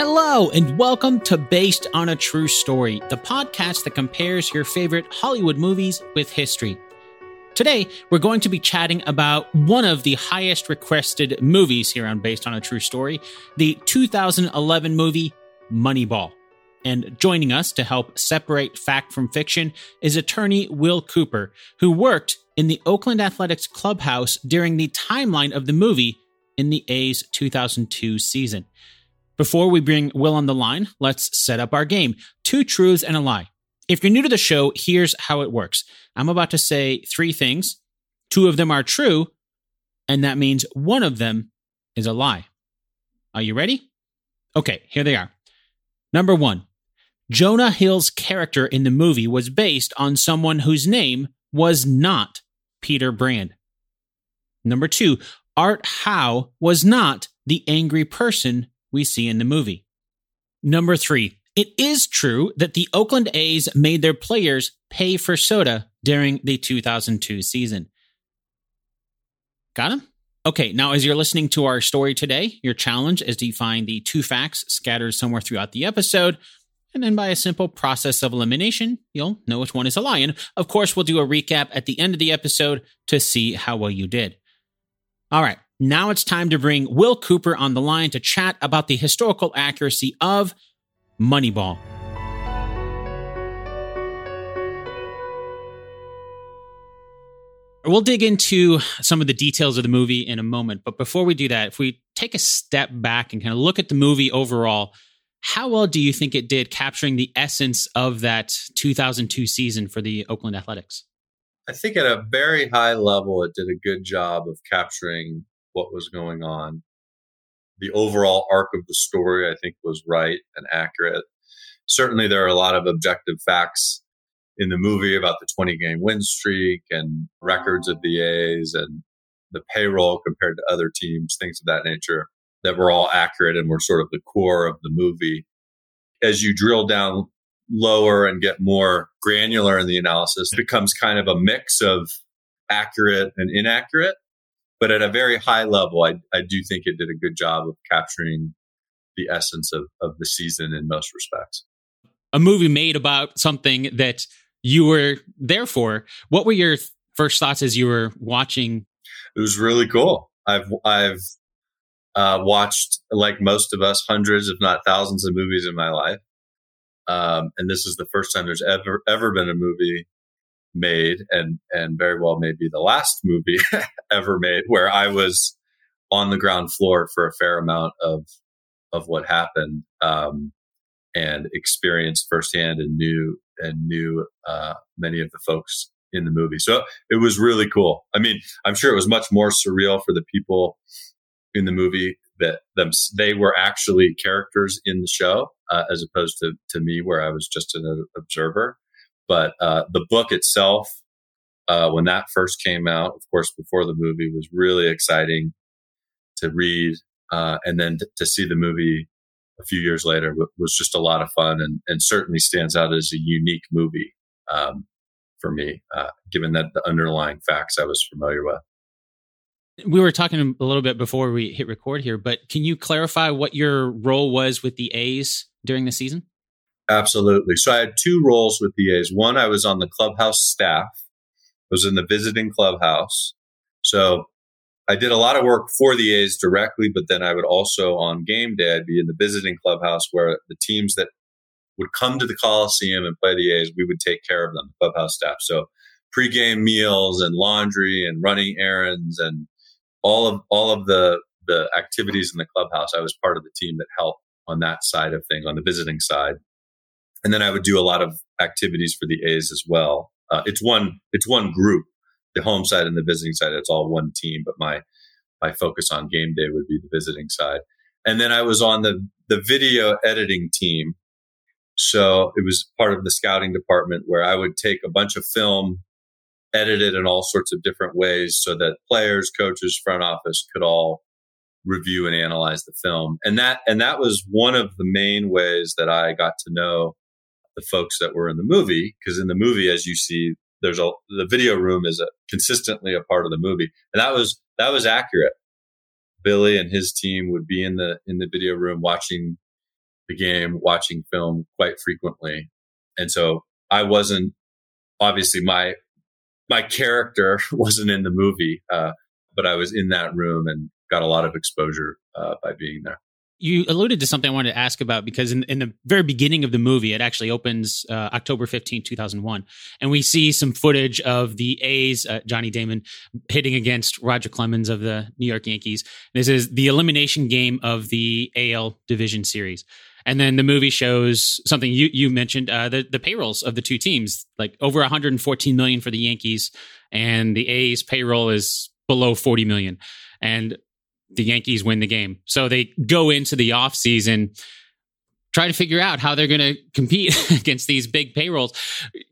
Hello, and welcome to Based on a True Story, the podcast that compares your favorite Hollywood movies with history. Today, we're going to be chatting about one of the highest requested movies here on Based on a True Story, the 2011 movie Moneyball. And joining us to help separate fact from fiction is attorney Will Cooper, who worked in the Oakland Athletics clubhouse during the timeline of the movie in the A's 2002 season. Before we bring Will on the line, let's set up our game. Two truths and a lie. If you're new to the show, here's how it works. I'm about to say three things. Two of them are true, and that means one of them is a lie. Are you ready? Okay, here they are. Number one, Jonah Hill's character in the movie was based on someone whose name was not Peter Brand. Number two, Art Howe was not the angry person we see in the movie. Number three, it is true that the Oakland A's made their players pay for soda during the 2002 season. Got him? Okay, now as you're listening to our story today, your challenge is to find the two facts scattered somewhere throughout the episode. And then by a simple process of elimination, you'll know which one is a lie. And of course, we'll do a recap at the end of the episode to see how well you did. All right, now it's time to bring Will Cooper on the line to chat about the historical accuracy of Moneyball. We'll dig into some of the details of the movie in a moment. But before we do that, if we take a step back and kind of look at the movie overall, how well do you think it did capturing the essence of that 2002 season for the Oakland Athletics? I think at a very high level, it did a good job of capturing what was going on. The overall arc of the story, I think, was right and accurate. Certainly, there are a lot of objective facts in the movie about the 20 game win streak and records of the A's and the payroll compared to other teams, things of that nature that were all accurate and were sort of the core of the movie. As you drill down lower and get more granular in the analysis, becomes kind of a mix of accurate and inaccurate. But at a very high level, I, I do think it did a good job of capturing the essence of, of the season in most respects. A movie made about something that you were there for. What were your first thoughts as you were watching? It was really cool. I've I've uh, watched, like most of us, hundreds, if not thousands, of movies in my life, um, and this is the first time there's ever ever been a movie made and and very well maybe the last movie ever made where I was on the ground floor for a fair amount of of what happened um, and experienced firsthand and knew and knew uh, many of the folks in the movie. So it was really cool. I mean, I'm sure it was much more surreal for the people in the movie that them they were actually characters in the show uh, as opposed to to me where I was just an observer. But uh, the book itself, uh, when that first came out, of course, before the movie, was really exciting to read. Uh, and then t- to see the movie a few years later w- was just a lot of fun and, and, certainly stands out as a unique movie um, for me, uh, given that the underlying facts I was familiar with. We were talking a little bit before we hit record here, but can you clarify what your role was with the A's during the season? Absolutely. So I had two roles with the A's. One, I was on the clubhouse staff. I was in the visiting clubhouse. So I did a lot of work for the A's directly, but then I would also on game day, I'd be in the visiting clubhouse where the teams that would come to the Coliseum and play the A's, we would take care of them, the clubhouse staff. So pregame meals and laundry and running errands and all of all of the the activities in the clubhouse. I was part of the team that helped on that side of things, on the visiting side and then I would do a lot of activities for the A's as well. Uh, it's one it's one group, the home side and the visiting side. It's all one team, but my my focus on game day would be the visiting side. And then I was on the the video editing team. So it was part of the scouting department where I would take a bunch of film, edit it in all sorts of different ways so that players, coaches, front office could all review and analyze the film. And that and that was one of the main ways that I got to know the folks that were in the movie because in the movie as you see there's a the video room is a, consistently a part of the movie. And that was that was accurate. Billy and his team would be in the in the video room watching the game, watching film quite frequently. And so I wasn't obviously my my character wasn't in the movie, uh, but I was in that room and got a lot of exposure uh, by being there you alluded to something I wanted to ask about because in, in the very beginning of the movie, it actually opens uh, October 15, 2001. And we see some footage of the A's, uh, Johnny Damon, hitting against Roger Clemens of the New York Yankees. This is the elimination game of the AL Division Series. And then the movie shows something you, you mentioned uh, the, the payrolls of the two teams, like over 114 million for the Yankees, and the A's payroll is below 40 million. And the Yankees win the game. So they go into the offseason trying to figure out how they're going to compete against these big payrolls.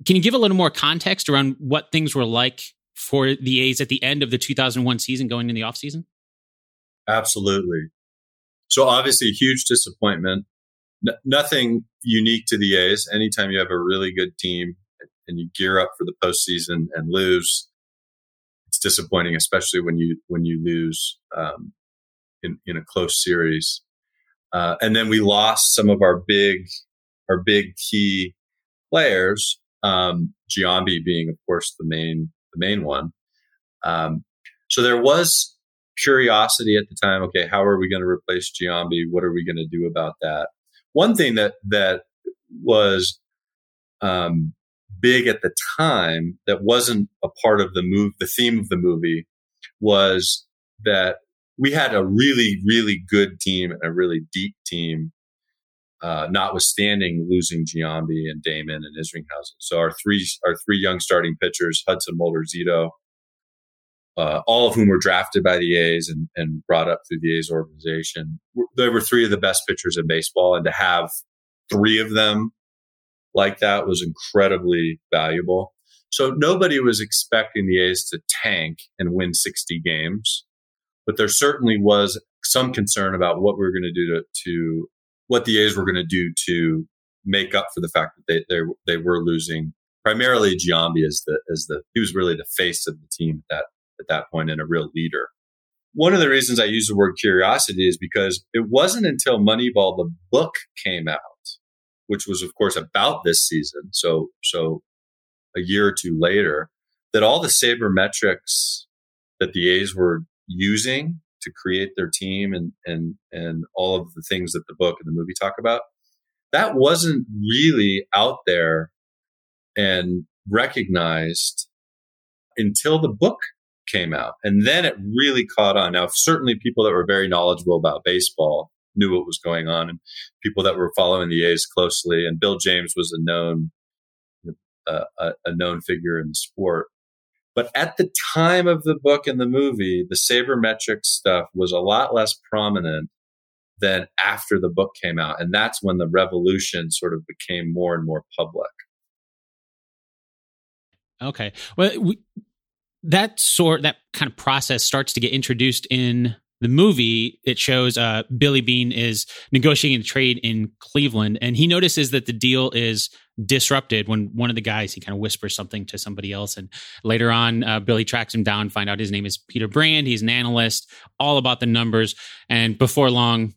Can you give a little more context around what things were like for the A's at the end of the 2001 season going in the offseason? Absolutely. So obviously a huge disappointment. Nothing unique to the A's. Anytime you have a really good team and you gear up for the postseason and lose, it's disappointing, especially when you when you lose um, in, in a close series. Uh, and then we lost some of our big, our big key players. Um, Giambi being, of course, the main, the main one. Um, so there was curiosity at the time. Okay, how are we going to replace Giambi? What are we going to do about that? One thing that that was um, big at the time that wasn't a part of the move, the theme of the movie was that we had a really, really good team and a really deep team, uh, notwithstanding losing Giambi and Damon and Isringhausen. So our three, our three young starting pitchers, Hudson Mulder, Zito, uh, all of whom were drafted by the A's and, and brought up through the A's organization. They were three of the best pitchers in baseball, and to have three of them like that was incredibly valuable. So nobody was expecting the A's to tank and win 60 games but there certainly was some concern about what we were going to do to, to what the A's were going to do to make up for the fact that they they, they were losing primarily Giambi as the as the he was really the face of the team at that at that point and a real leader. One of the reasons I use the word curiosity is because it wasn't until Moneyball the book came out, which was of course about this season, so so a year or two later, that all the sabermetrics that the A's were using to create their team and and and all of the things that the book and the movie talk about that wasn't really out there and recognized until the book came out. And then it really caught on. Now certainly people that were very knowledgeable about baseball knew what was going on and people that were following the a's closely and bill james was a known uh, a, a known figure in the sport but at the time of the book and the movie, the sabermetric stuff was a lot less prominent than after the book came out. And that's when the revolution sort of became more and more public. Okay. Well, we, that sort, that kind of process starts to get introduced in the movie, it shows uh, Billy Beane is negotiating a trade in Cleveland, and he notices that the deal is disrupted when one of the guys he kind of whispers something to somebody else, and later on, uh, Billy tracks him down, find out his name is Peter Brand. He's an analyst, all about the numbers, and before long,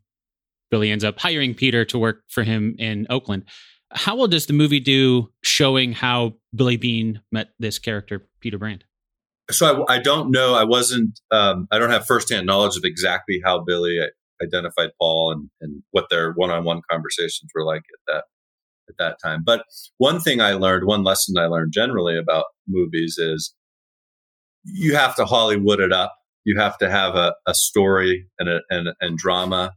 Billy ends up hiring Peter to work for him in Oakland. How well does the movie do showing how Billy Beane met this character, Peter Brand? so I, I, don't know. I wasn't. Um, I don't have firsthand knowledge of exactly how Billy identified Paul and, and what their one-on-one conversations were like at that at that time. But one thing I learned, one lesson I learned generally about movies is you have to Hollywood it up. You have to have a, a story and, a, and and drama.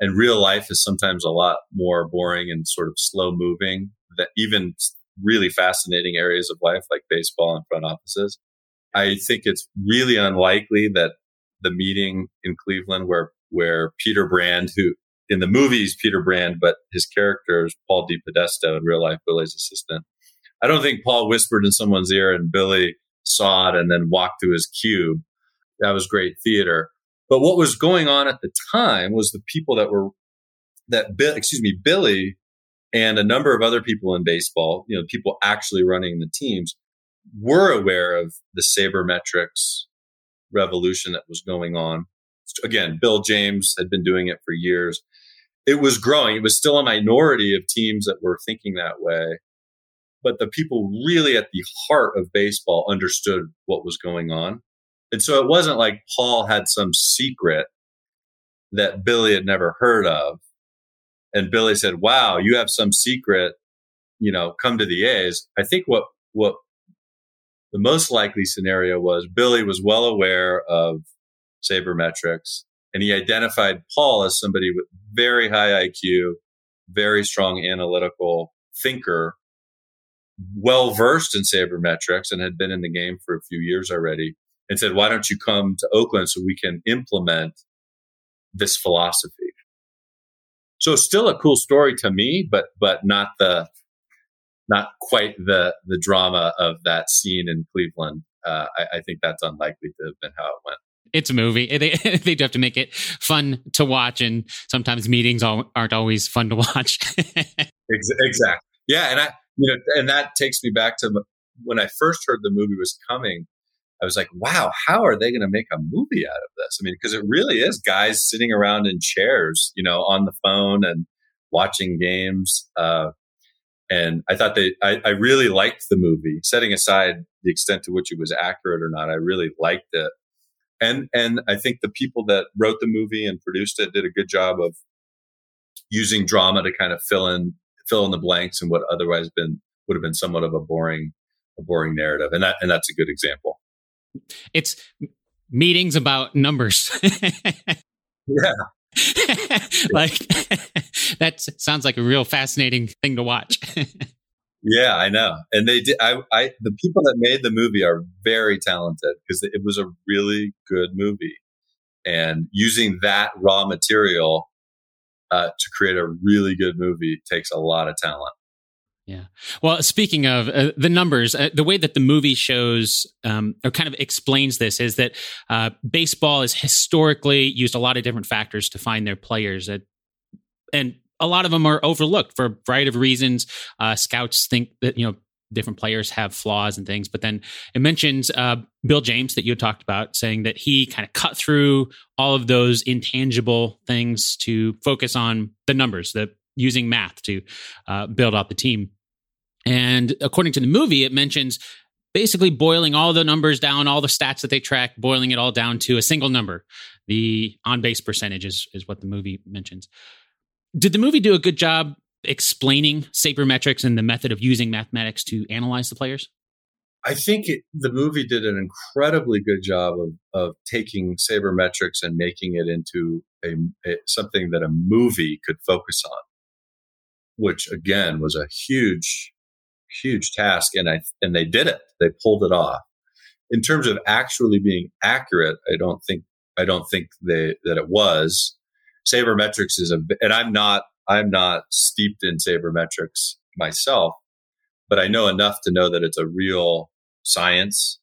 And real life is sometimes a lot more boring and sort of slow moving. That even really fascinating areas of life like baseball and front offices I think it's really unlikely that the meeting in Cleveland where where Peter Brand, who in the movies Peter Brand, but his character is Paul DePodesta in real life, Billy's assistant. I don't think Paul whispered in someone's ear and Billy saw it and then walked to his cube. That was great theater. But what was going on at the time was the people that were that Bill, excuse me, Billy and a number of other people in baseball, you know, people actually running the teams were aware of the sabermetrics revolution that was going on. Again, Bill James had been doing it for years. It was growing. It was still a minority of teams that were thinking that way. But the people really at the heart of baseball understood what was going on. And so it wasn't like Paul had some secret that Billy had never heard of. And Billy said, Wow, you have some secret, you know, come to the A's. I think what, what the most likely scenario was Billy was well aware of sabermetrics and he identified Paul as somebody with very high IQ, very strong analytical thinker, well versed in sabermetrics and had been in the game for a few years already and said, why don't you come to Oakland so we can implement this philosophy? So still a cool story to me, but, but not the, not quite the, the drama of that scene in Cleveland. Uh, I, I think that's unlikely to have been how it went it's a movie. They they do have to make it fun to watch, and sometimes meetings aren't always fun to watch. exactly. Yeah, and I you know, and that takes me back to when I first heard the movie was coming. I was like, wow, how are they going to make a movie out of this? I mean, because it really is guys sitting around in chairs, you know, on the phone and watching games. Uh, and I thought they, I, I really liked the movie, setting aside the extent to which it was accurate or not. I really liked it and and I think the people that wrote the movie and produced it did a good job of using drama to kind of fill in fill in the blanks and what otherwise been would have been somewhat of a boring a boring narrative. And that and that's a good example. It's meetings about numbers. Yeah. Like that sounds like a real fascinating thing to watch yeah, I know. And they did. I, I, the people that made the movie are very talented because it was a really good movie. And using that raw material uh, to create a really good movie takes a lot of talent. Yeah. Well, speaking of uh, the numbers, uh, the way that the movie shows um, or kind of explains this is that uh, baseball has historically used a lot of different factors to find their players. At and a lot of them are overlooked for a variety of reasons. Uh, scouts think that you know different players have flaws and things, but then it mentions uh, Bill James that you talked about, saying that he kind of cut through all of those intangible things to focus on the numbers, that using math to uh, build out the team. And according to the movie, it mentions basically boiling all the numbers down, all the stats that they track, boiling it all down to a single number. The on base percentage is, is what the movie mentions. Did the movie do a good job explaining sabermetrics and the method of using mathematics to analyze the players? I think it, the movie did an incredibly good job of, of taking sabermetrics and making it into a, a, something that a movie could focus on, which again was a huge, huge task. And I and they did it. They pulled it off. In terms of actually being accurate, I don't think I don't think they, that it was sabermetrics is a, and I'm not, I'm not steeped in sabermetrics myself, but I know enough to know that it's a real science.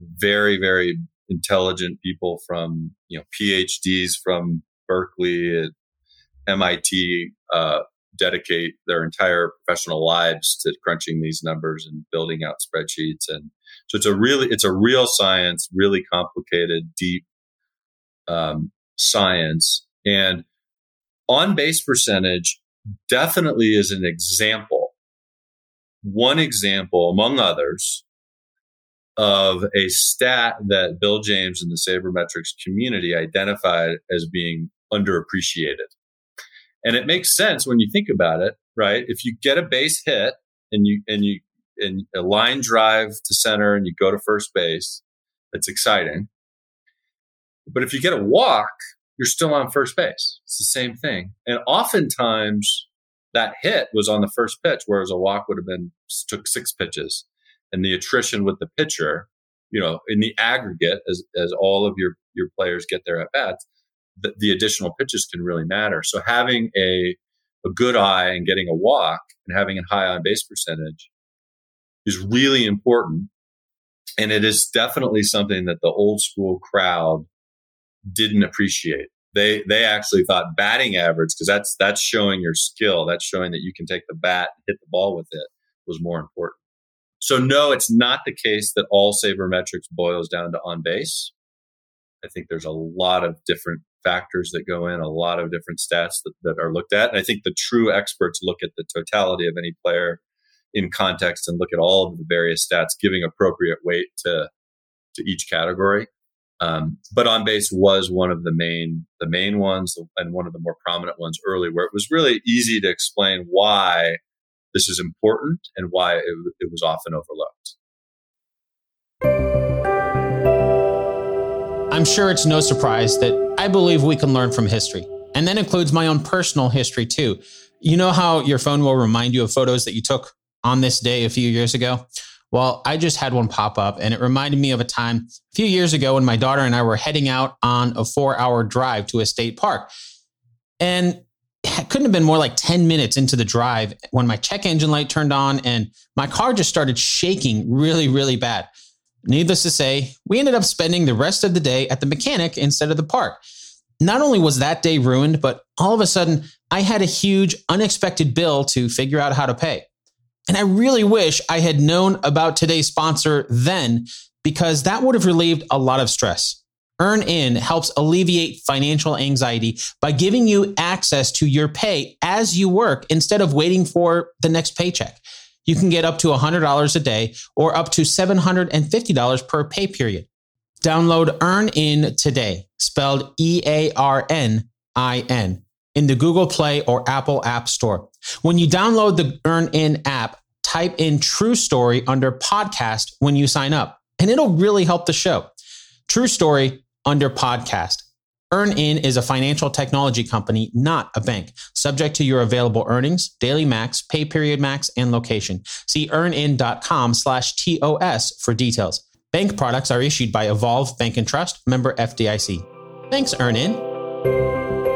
Very, very intelligent people from, you know, PhDs from Berkeley at MIT, uh, dedicate their entire professional lives to crunching these numbers and building out spreadsheets and so it's a really it's a real science really complicated deep um, science and on base percentage definitely is an example, one example among others of a stat that Bill James and the sabermetrics community identified as being underappreciated. And it makes sense when you think about it, right? If you get a base hit and you and you and a line drive to center and you go to first base, it's exciting. But if you get a walk, you're still on first base. It's the same thing. And oftentimes that hit was on the first pitch, whereas a walk would have been took six pitches. And the attrition with the pitcher, you know, in the aggregate, as, as all of your, your players get their at bats, the, the additional pitches can really matter. So having a, a good eye and getting a walk and having a high on base percentage is really important. And it is definitely something that the old school crowd didn't appreciate. They they actually thought batting average because that's that's showing your skill. That's showing that you can take the bat and hit the ball with it was more important. So no, it's not the case that all sabermetrics boils down to on base. I think there's a lot of different factors that go in, a lot of different stats that, that are looked at. And I think the true experts look at the totality of any player in context and look at all of the various stats, giving appropriate weight to to each category. Um, but on base was one of the main the main ones and one of the more prominent ones early, where it was really easy to explain why this is important and why it, it was often overlooked. I'm sure it's no surprise that I believe we can learn from history. And that includes my own personal history too. You know how your phone will remind you of photos that you took on this day a few years ago? Well, I just had one pop up and it reminded me of a time a few years ago when my daughter and I were heading out on a four hour drive to a state park. And it couldn't have been more like 10 minutes into the drive when my check engine light turned on and my car just started shaking really, really bad. Needless to say, we ended up spending the rest of the day at the mechanic instead of the park. Not only was that day ruined, but all of a sudden, I had a huge, unexpected bill to figure out how to pay. And I really wish I had known about today's sponsor then, because that would have relieved a lot of stress. EarnIn helps alleviate financial anxiety by giving you access to your pay as you work instead of waiting for the next paycheck you can get up to $100 a day or up to $750 per pay period. Download EarnIn today, spelled E A R N I N, in the Google Play or Apple App Store. When you download the EarnIn app, type in True Story under podcast when you sign up, and it'll really help the show. True Story under podcast. EarnIn is a financial technology company, not a bank, subject to your available earnings, daily max, pay period max, and location. See earnin.com slash TOS for details. Bank products are issued by Evolve Bank and Trust, member FDIC. Thanks, EarnIn.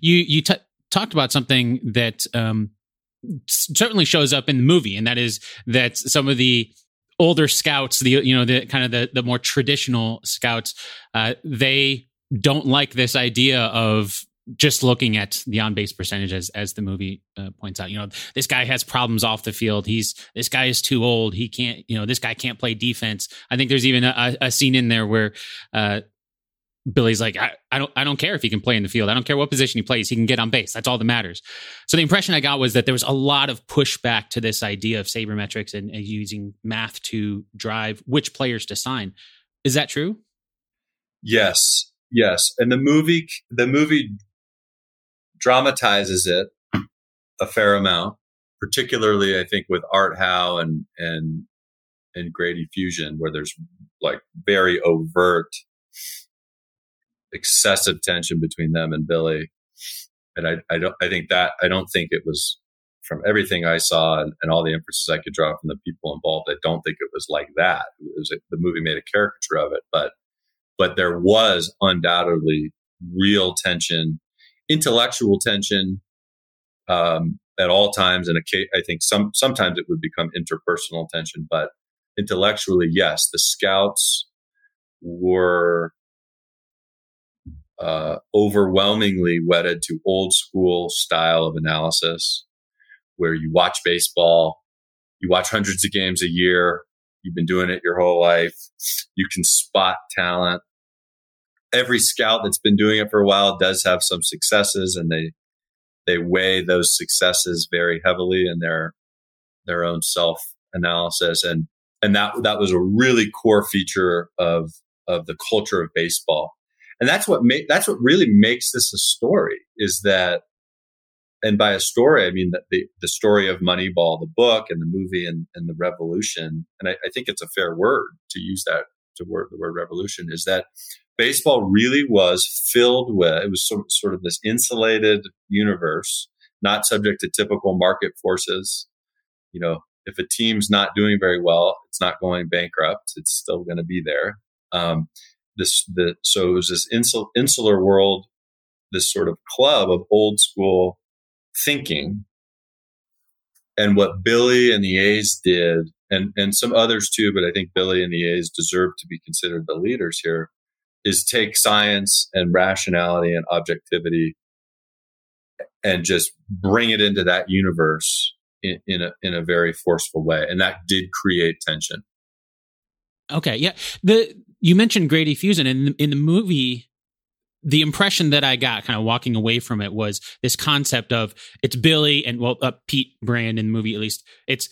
You, you t- talked about something that um, certainly shows up in the movie, and that is that some of the older scouts, the you know the kind of the the more traditional scouts, uh, they don't like this idea of just looking at the on base percentage as as the movie uh, points out. You know, this guy has problems off the field. He's this guy is too old. He can't. You know, this guy can't play defense. I think there's even a, a scene in there where uh, Billy's like, I, I, don't, I don't care if he can play in the field. I don't care what position he plays. He can get on base. That's all that matters. So the impression I got was that there was a lot of pushback to this idea of sabermetrics and, and using math to drive which players to sign. Is that true? Yes, yes. And the movie, the movie dramatizes it a fair amount, particularly I think with Art Howe and and and Grady Fuson, where there's like very overt excessive tension between them and Billy. And I, I don't, I think that, I don't think it was from everything I saw and, and, all the inferences I could draw from the people involved. I don't think it was like that. Was a, the movie made a caricature of it, but, but there was undoubtedly real tension, intellectual tension, um, at all times. And I think some, sometimes it would become interpersonal tension, but intellectually, yes, the scouts were uh, overwhelmingly wedded to old school style of analysis where you watch baseball, you watch hundreds of games a year, you've been doing it your whole life, you can spot talent. Every scout that's been doing it for a while does have some successes and they they weigh those successes very heavily in their their own self analysis and and that that was a really core feature of of the culture of baseball and that's what ma- that's what really makes this a story is that and by a story i mean the, the story of moneyball the book and the movie and, and the revolution and I, I think it's a fair word to use that to word the word revolution is that baseball really was filled with it was sort, sort of this insulated universe not subject to typical market forces you know if a team's not doing very well It's not going bankrupt. It's still going to be there. Um, this the so it was this insul, insular world, this sort of club of old school thinking. And what Billy and the A's did, and and some others too, but I think Billy and the A's deserve to be considered the leaders here, is take science and rationality and objectivity and just bring it into that universe in, in, a in a very forceful way, and that did create tension. Okay, yeah. The you mentioned Grady Fuson, and in the movie, the impression that I got, kind of walking away from it, was this concept of it's Billy and well, uh, Pete Brand in the movie at least. It's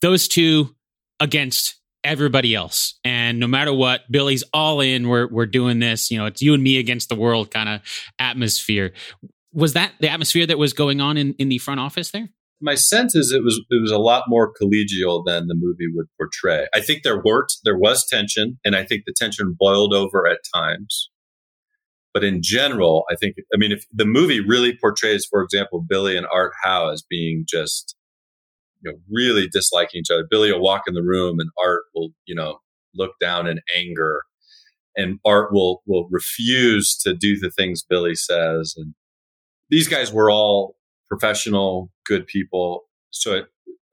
those two against everybody else, and no matter what, Billy's all in. We're we're doing this. You know, it's you and me against the world kind of atmosphere. Was that the atmosphere that was going on in in the front office there? My sense is it was it was a lot more collegial than the movie would portray. I think there were there was tension, and I think the tension boiled over at times. But in general, I think I mean if the movie really portrays, for example, Billy and Art Howe as being just you know really disliking each other. Billy will walk in the room, and Art will you know look down in anger, and Art will will refuse to do the things Billy says, and these guys were all professional, good people. So it,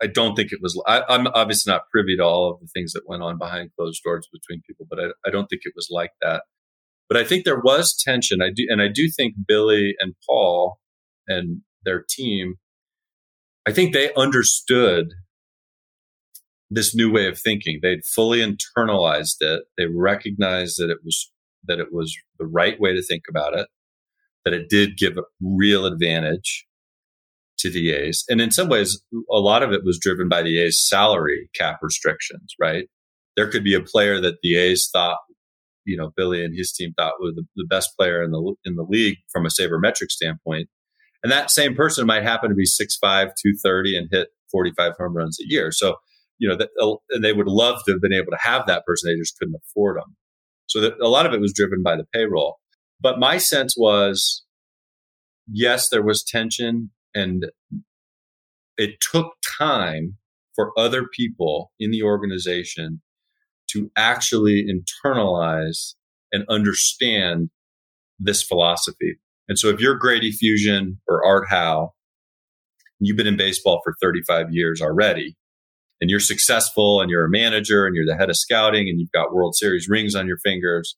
I don't think it was. I, am obviously not privy to all of the things that went on behind closed doors between people, but I, I don't think it was like that. But I think there was tension. I do, and I do think Billy and Paul and their team. I think they understood this new way of thinking. They'd fully internalized it. They recognized that it was that it was the right way to think about it. That it did give a real advantage to the A's. And in some ways, a lot of it was driven by the A's salary cap restrictions, right? There could be a player that the A's thought, you know, Billy and his team thought was the, the best player in the in the league from a sabermetric standpoint. And that same person might happen to be 6'5, 230 and hit 45 home runs a year. So, you know, that, uh, and they would love to have been able to have that person. They just couldn't afford them. So that, a lot of it was driven by the payroll. But my sense was, yes, there was tension and it took time for other people in the organization to actually internalize and understand this philosophy. And so if you're Grady Fuson or Art Howe, you've been in baseball for 35 years already, and you're successful and you're a manager and you're the head of scouting and you've got World Series rings on your fingers,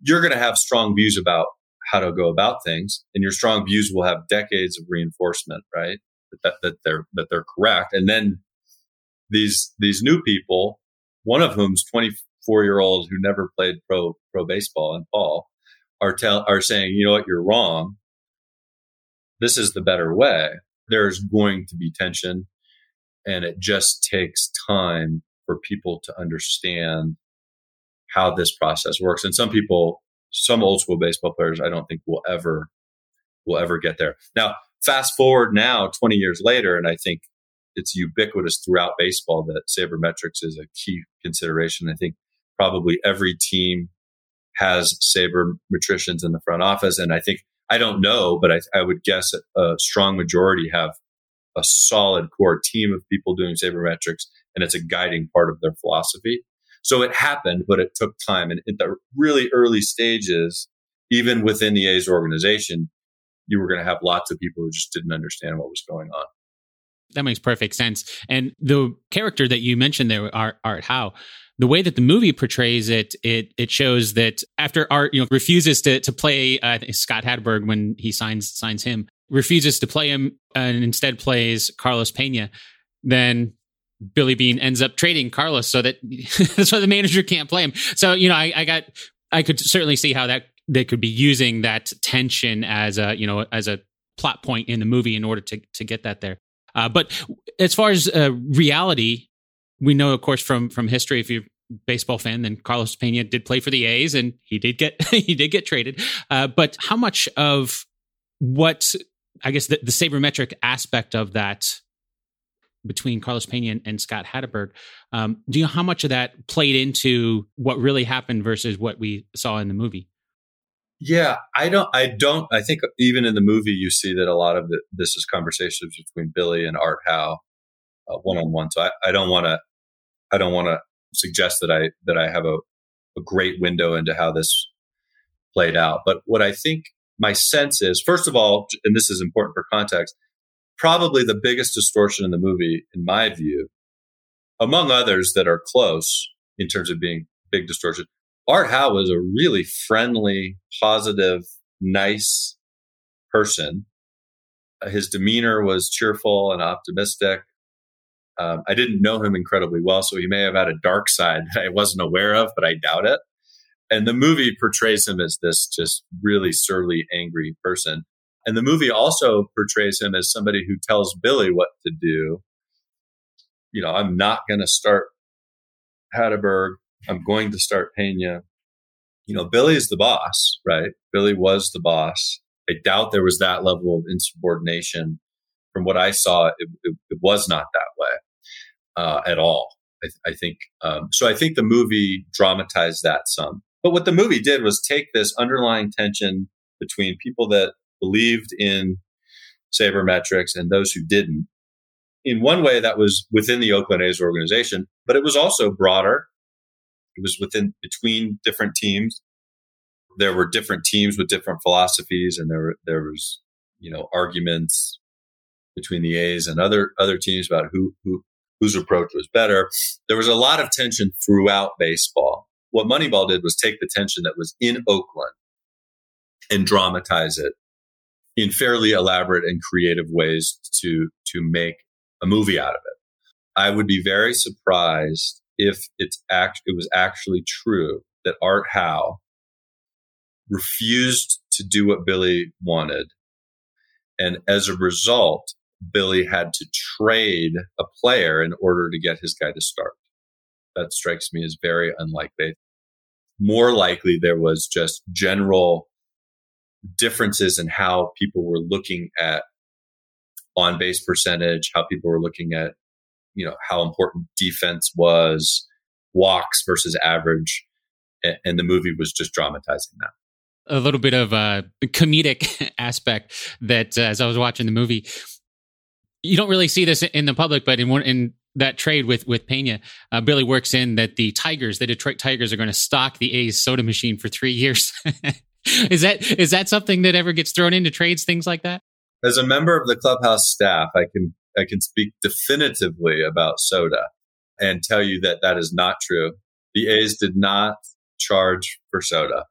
you're going to have strong views about how to go about things and your strong views will have decades of reinforcement right? That, that they're that they're correct. And then these these new people one of whom's 24 year old who never played pro pro baseball and paul are tell are saying you know what? You're wrong. This is the better way. There's going to be tension and it just takes time for people to understand how this process works. And some people some old school baseball players I don't think will ever will ever get there. Now, fast forward now 20 years later, and I think it's ubiquitous throughout baseball that sabermetrics is a key consideration. I think probably every team has sabermetricians in the front office, and I think I don't know, but I, I would guess a strong majority have a solid core team of people doing sabermetrics, and it's a guiding part of their philosophy. So it happened, but it took time. And at the really early stages, even within the A's organization, you were going to have lots of people who just didn't understand what was going on. That makes perfect sense. And the character that you mentioned there, Art, Art Howe, the way that the movie portrays it, it it shows that after Art, you know, refuses to to play uh, Scott Hatteberg when he signs signs him, refuses to play him and instead plays Carlos Pena, then Billy Beane ends up trading Carlos so that so the manager can't play him. So you know, I, I got I could certainly see how that they could be using that tension as a you know as a plot point in the movie in order to to get that there. Uh, but as far as uh, reality, we know, of course, from from history, if you're a baseball fan, then Carlos Pena did play for the A's, and he did get he did get traded. Uh, but how much of what I guess the, the sabermetric aspect of that between Carlos Pena and, Scott Hatteberg. Um, do you know how much of that played into what really happened versus what we saw in the movie? Yeah, I don't. I don't. I think even in the movie, you see that a lot of the, this is conversations between Billy and Art Howe, one on one. So I, I don't want to I don't want to suggest that I that I have a, a great window into how this played out. But what I think my sense is, first of all, and this is important for context, probably the biggest distortion in the movie, in my view, among others that are close in terms of being big distortion. Art Howe was a really friendly, positive, nice person. His demeanor was cheerful and optimistic. Um, I didn't know him incredibly well, so he may have had a dark side that I wasn't aware of, but I doubt it. And the movie portrays him as this just really surly, angry person. And the movie also portrays him as somebody who tells Billy what to do. You know, I'm not going to start Hatteberg. I'm going to start Pena. You know, Billy is the boss, right? Billy was the boss. I doubt there was that level of insubordination. From what I saw, it, it, it was not that way uh, at all. I, I think um, so. I think the movie dramatized that some. But what the movie did was take this underlying tension between people that believed in sabermetrics and those who didn't. In one way, that was within the Oakland A's organization, but it was also broader. It was within between different teams. There were different teams with different philosophies, and there were, there was you know arguments between the A's and other other teams about who who whose approach was better. There was a lot of tension throughout baseball. What Moneyball did was take the tension that was in Oakland and dramatize it in fairly elaborate and creative ways to to make a movie out of it. I would be very surprised if it's act it was actually true that Art Howe refused to do what Billy wanted. And as a result, Billy had to trade a player in order to get his guy to start. That strikes me as very unlikely. More likely, there was just general differences in how people were looking at on base percentage, how people were looking at, you know, how important defense was, walks versus average. And the movie was just dramatizing that. A little bit of a comedic aspect that uh, as I was watching the movie, you don't really see this in the public, but in one, in that trade with with Pena, uh, Billy works in that the Tigers, the Detroit Tigers, are going to stock the A's soda machine for three years. is that is that something that ever gets thrown into trades, things like that? As a member of the clubhouse staff, I can I can speak definitively about soda and tell you that that is not true. The A's did not charge for soda.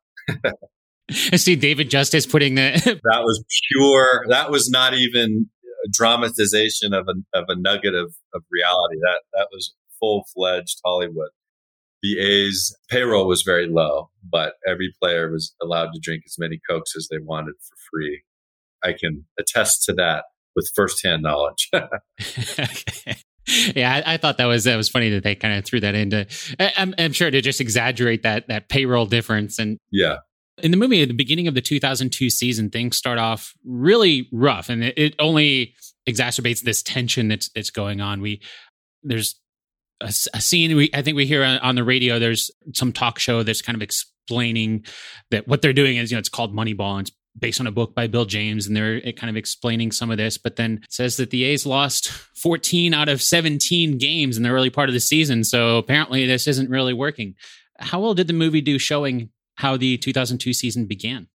I see David Justice putting the that was pure. That was not even dramatization of a, of a nugget of, of reality. That that was full fledged Hollywood. The A's payroll was very low, but every player was allowed to drink as many cokes as they wanted for free. I can attest to that with firsthand knowledge. Yeah, I, I, thought that was that was funny that they kind of threw that into. I'm, I'm sure to just exaggerate that that payroll difference and yeah, in the movie at the beginning of the 2002 season things start off really rough and it, it only exacerbates this tension that's that's going on we there's a, a scene we i think we hear on, on, the radio there's some talk show that's kind of explaining that what they're doing is you know it's called moneyball and it's based on a book by bill james and they're eh, kind of explaining some of this but then says that the a's lost 14 out of 17 games in the early part of the season so apparently this isn't really working how well did the movie do showing how the 2002 season began.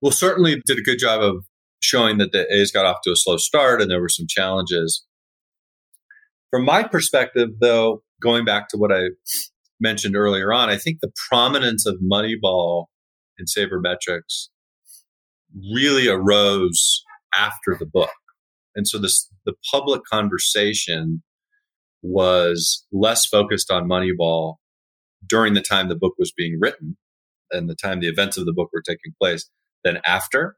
Well, certainly did a good job of showing that the A's got off to a slow start and there were some challenges. From my perspective, though, going back to what I mentioned earlier on, I think the prominence of Moneyball and sabermetrics really arose after the book. And so this, the public conversation was less focused on Moneyball during the time the book was being written and the time the events of the book were taking place than after.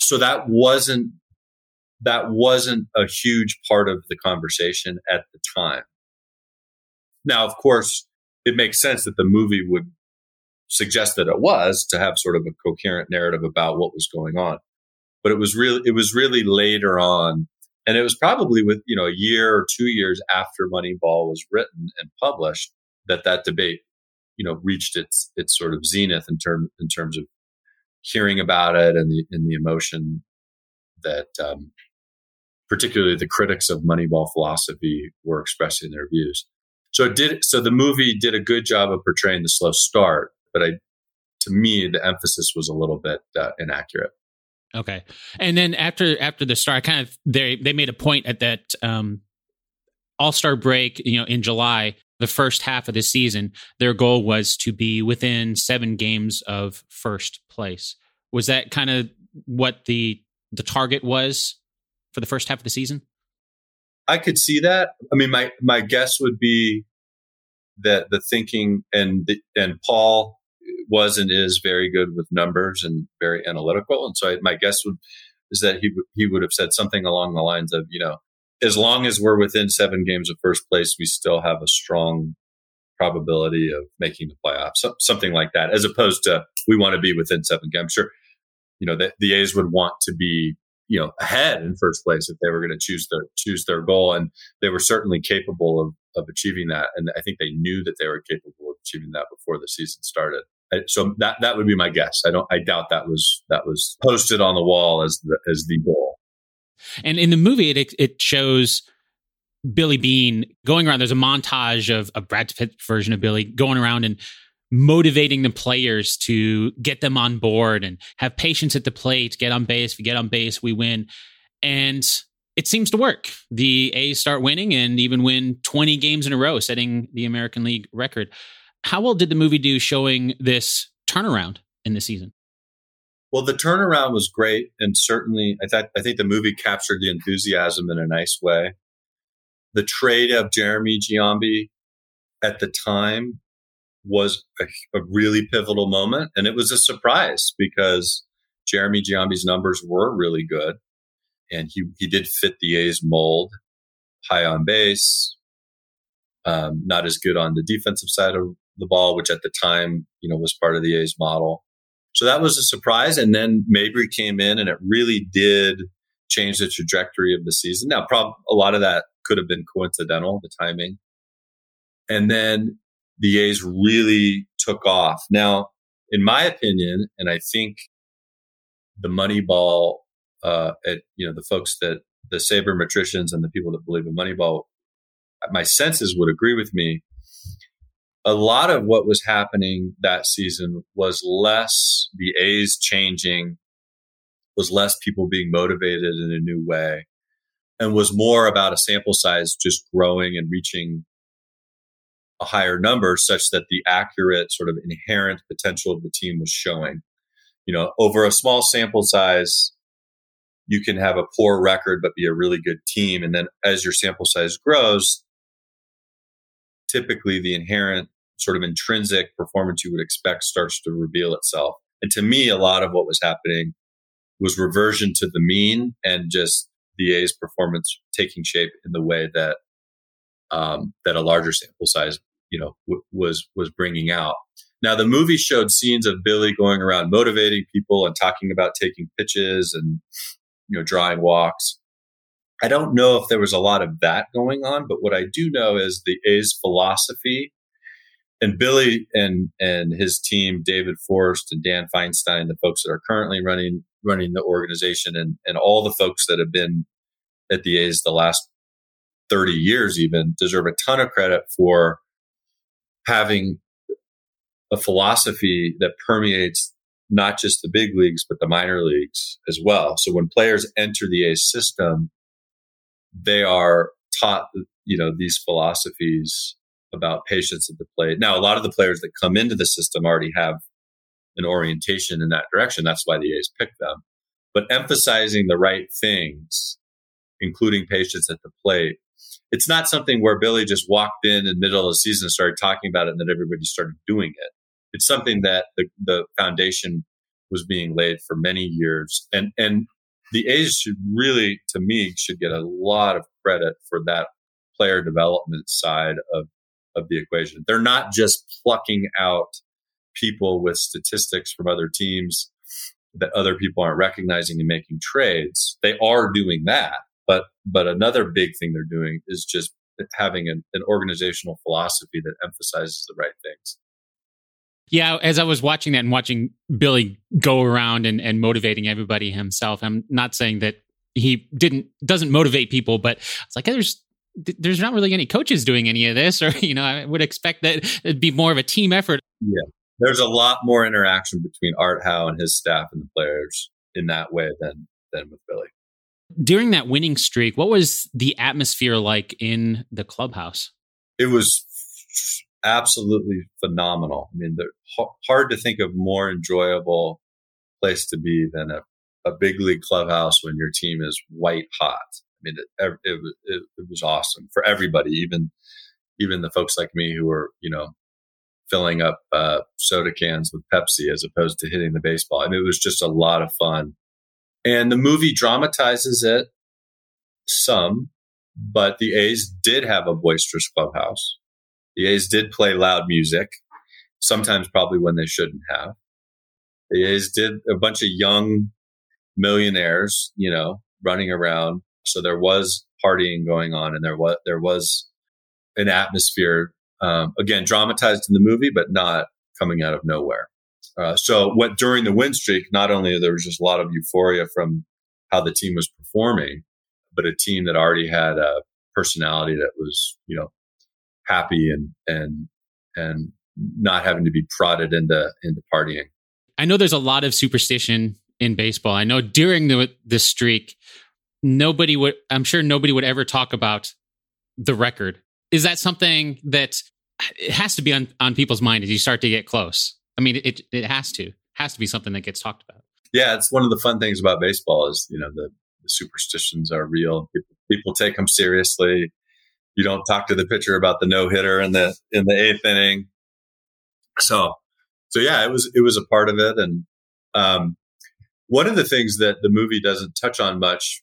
So that wasn't that wasn't a huge part of the conversation at the time. Now, of course, it makes sense that the movie would suggest that it was to have sort of a coherent narrative about what was going on. But it was really it was really later on and it was probably with you know a year or two years after moneyball was written and published that that debate you know reached its its sort of zenith in term in terms of hearing about it and the and the emotion that um, particularly the critics of Moneyball philosophy were expressing their views. So it did. So the movie did a good job of portraying the slow start, but I, to me, the emphasis was a little bit uh, inaccurate. Okay, and then after after the start, I kind of they they made a point at that um, All Star break, you know, in July, the first half of the season, their goal was to be within seven games of first place. Was that kind of what the the target was for the first half of the season? I could see that. I mean, my my guess would be that the thinking and the, and Paul was and is very good with numbers and very analytical, and so I, my guess would is that he would he would have said something along the lines of, you know, as long as we're within seven games of first place, we still have a strong probability of making the playoffs, so, something like that, as opposed to we want to be within seven games. I'm sure, you know, the, the A's would want to be you know ahead in first place if they were going to choose their choose their goal and they were certainly capable of of achieving that and i think they knew that they were capable of achieving that before the season started. So that that would be my guess. I don't i doubt that was that was posted on the wall as the as the goal. And in the movie it it shows Billy Beane going around. There's a montage of a Brad Pitt version of Billy going around and motivating the players to get them on board and have patience at the plate, get on base. We get on base, we win. And it seems to work. The A's start winning and even win 20 games in a row, setting the American League record. How well did the movie do showing this turnaround in the season? Well, the turnaround was great, and certainly, I thought I think the movie captured the enthusiasm in a nice way. The trade of Jeremy Giambi at the time was a, a, really pivotal moment. And it was a surprise because Jeremy Giambi's numbers were really good. And he, he did fit the A's mold, high on base, um, not as good on the defensive side of the ball, which at the time, you know, was part of the A's model. So that was a surprise. And then Mabry came in and it really did change the trajectory of the season. Now, prob- a lot of that could have been coincidental, the timing. And then the A's really took off. Now, in my opinion, and I think the Moneyball, uh, at, you know, the folks that the sabermetricians and the people that believe in Moneyball, my senses would agree with me. A lot of what was happening that season was less the A's changing, was less people being motivated in a new way, and was more about a sample size just growing and reaching a higher number such that the accurate sort of inherent potential of the team was showing. You know, over a small sample size, you can have a poor record but be a really good team. And then as your sample size grows, typically the inherent sort of intrinsic performance you would expect starts to reveal itself. And to me, a lot of what was happening was reversion to the mean and just the A's performance taking shape in the way that um, that a larger sample size you know w- was was bringing out. Now the movie showed scenes of Billy going around motivating people and talking about taking pitches and you know drawing walks. I don't know if there was a lot of that going on, but what I do know is the A's philosophy and Billy and and his team, David Forst and Dan Feinstein, the folks that are currently running running the organization, and and all the folks that have been at the A's the last thirty years, even deserve a ton of credit for having a philosophy that permeates not just the big leagues, but the minor leagues as well. So when players enter the A system, they are taught, you know, these philosophies about patience at the plate. Now, a lot of the players that come into the system already have an orientation in that direction. That's why the A's pick them. But emphasizing the right things, including patience at the plate, it's not something where Billy just walked in in the middle of the season and started talking about it and then everybody started doing it. It's something that the, the foundation was being laid for many years. And, and the A's should really, to me, should get a lot of credit for that player development side of, of the equation. They're not just plucking out people with statistics from other teams that other people aren't recognizing and making trades. They are doing that. But but another big thing they're doing is just having an, an organizational philosophy that emphasizes the right things. Yeah, as I was watching that and watching Billy go around and, and motivating everybody himself, I'm not saying that he didn't doesn't motivate people, but it's like there's there's not really any coaches doing any of this, or you know, I would expect that it'd be more of a team effort. Yeah, there's a lot more interaction between Art Howe and his staff and the players in that way than than with Billy. During that winning streak, what was the atmosphere like in the clubhouse? It was absolutely phenomenal. I mean, hard to think of more enjoyable place to be than a, a big league clubhouse when your team is white hot. I mean, it, it, it, it was awesome for everybody, even even the folks like me who were, you know, filling up uh, soda cans with Pepsi as opposed to hitting the baseball. I mean, it was just a lot of fun. And the movie dramatizes it some, but the A's did have a boisterous clubhouse. The A's did play loud music, sometimes probably when they shouldn't have. The A's did a bunch of young millionaires, you know, running around. So there was partying going on, and there was there was an atmosphere um, again dramatized in the movie, but not coming out of nowhere. Uh, so what during the win streak, not only there was just a lot of euphoria from how the team was performing, but a team that already had a personality that was you know happy and and and not having to be prodded into into partying. I know there's a lot of superstition in baseball. I know during the the streak, nobody would. I'm sure nobody would ever talk about the record. Is that something that it has to be on on people's mind as you start to get close? I mean, it it has to has to be something that gets talked about. Yeah, it's one of the fun things about baseball is you know the, the superstitions are real. People, people take them seriously you don't talk to the pitcher about the no hitter in the in the eighth inning. So, so yeah, it was it was a part of it, and um, one of the things that the movie doesn't touch on much,